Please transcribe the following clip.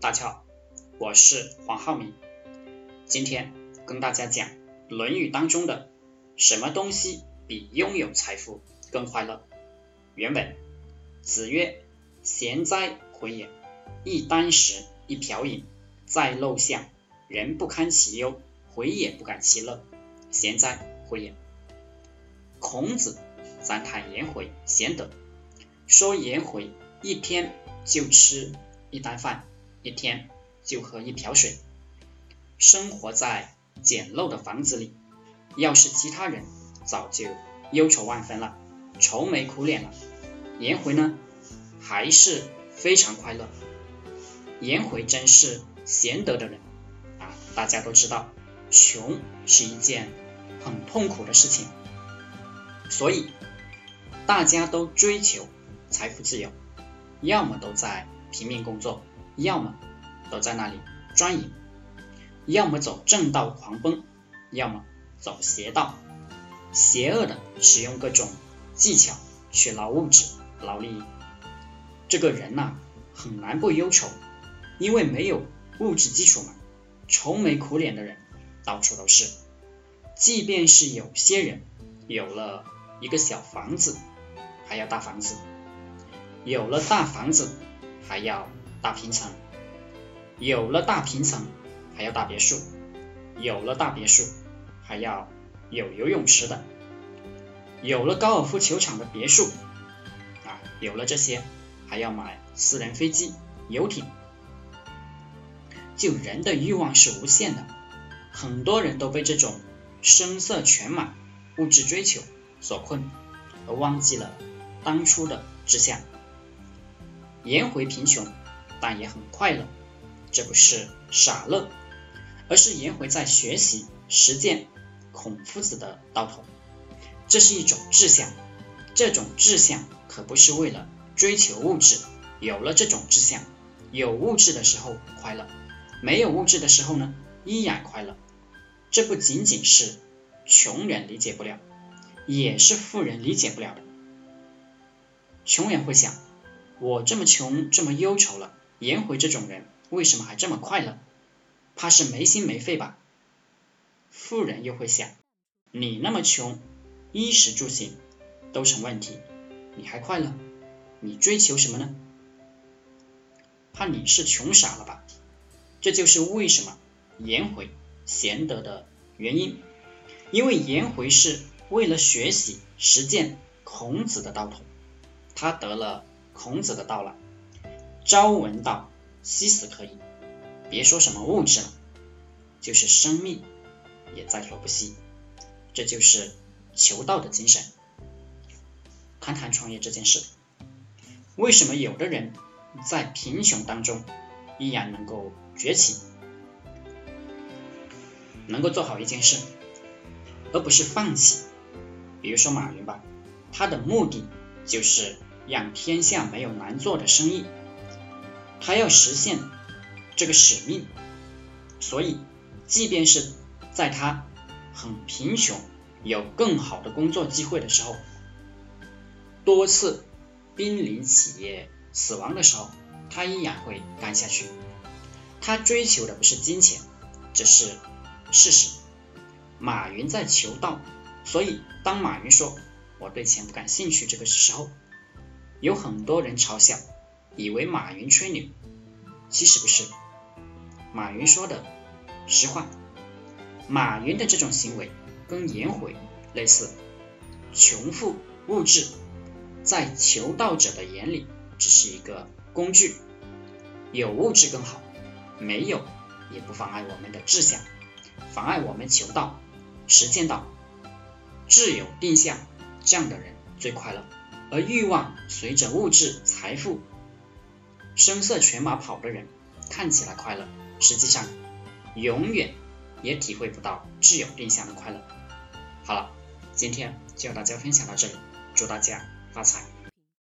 大家好，我是黄浩明，今天跟大家讲《论语》当中的什么东西比拥有财富更快乐？原本子曰：“贤哉，回也！一箪食，一瓢饮，在陋巷，人不堪其忧，回也不感其乐。贤哉，回也！”孔子赞叹颜回贤德，说颜回一天就吃一单饭。一天就喝一瓢水，生活在简陋的房子里。要是其他人，早就忧愁万分了，愁眉苦脸了。颜回呢，还是非常快乐。颜回真是贤德的人啊！大家都知道，穷是一件很痛苦的事情，所以大家都追求财富自由，要么都在拼命工作。要么都在那里专营，要么走正道狂奔，要么走邪道，邪恶的使用各种技巧去捞物质、捞利益。这个人呐，很难不忧愁，因为没有物质基础嘛，愁眉苦脸的人到处都是。即便是有些人有了一个小房子，还要大房子；有了大房子，还要。大平层，有了大平层，还要大别墅；有了大别墅，还要有游泳池的；有了高尔夫球场的别墅，啊，有了这些，还要买私人飞机、游艇。就人的欲望是无限的，很多人都被这种声色犬马、物质追求所困，而忘记了当初的志向。颜回贫穷。但也很快乐，这不是傻乐，而是颜回在学习实践孔夫子的道统，这是一种志向，这种志向可不是为了追求物质，有了这种志向，有物质的时候快乐，没有物质的时候呢依然快乐，这不仅仅是穷人理解不了，也是富人理解不了的。穷人会想，我这么穷，这么忧愁了。颜回这种人为什么还这么快乐？怕是没心没肺吧？富人又会想，你那么穷，衣食住行都成问题，你还快乐？你追求什么呢？怕你是穷傻了吧？这就是为什么颜回贤德的原因，因为颜回是为了学习实践孔子的道统，他得了孔子的道了。朝闻道，夕死可矣。别说什么物质了，就是生命也在所不惜。这就是求道的精神。谈谈创业这件事，为什么有的人在贫穷当中依然能够崛起，能够做好一件事，而不是放弃？比如说马云吧，他的目的就是让天下没有难做的生意。他要实现这个使命，所以即便是在他很贫穷、有更好的工作机会的时候，多次濒临企业死亡的时候，他依然会干下去。他追求的不是金钱，这是事实。马云在求道，所以当马云说我对钱不感兴趣这个时候，有很多人嘲笑。以为马云吹牛，其实不是。马云说的实话。马云的这种行为跟颜回类似，穷富物质，在求道者的眼里只是一个工具，有物质更好，没有也不妨碍我们的志向，妨碍我们求道、实践道。志有定向，这样的人最快乐。而欲望随着物质财富。声色犬马跑的人看起来快乐，实际上永远也体会不到挚友定向的快乐。好了，今天就和大家分享到这里，祝大家发财。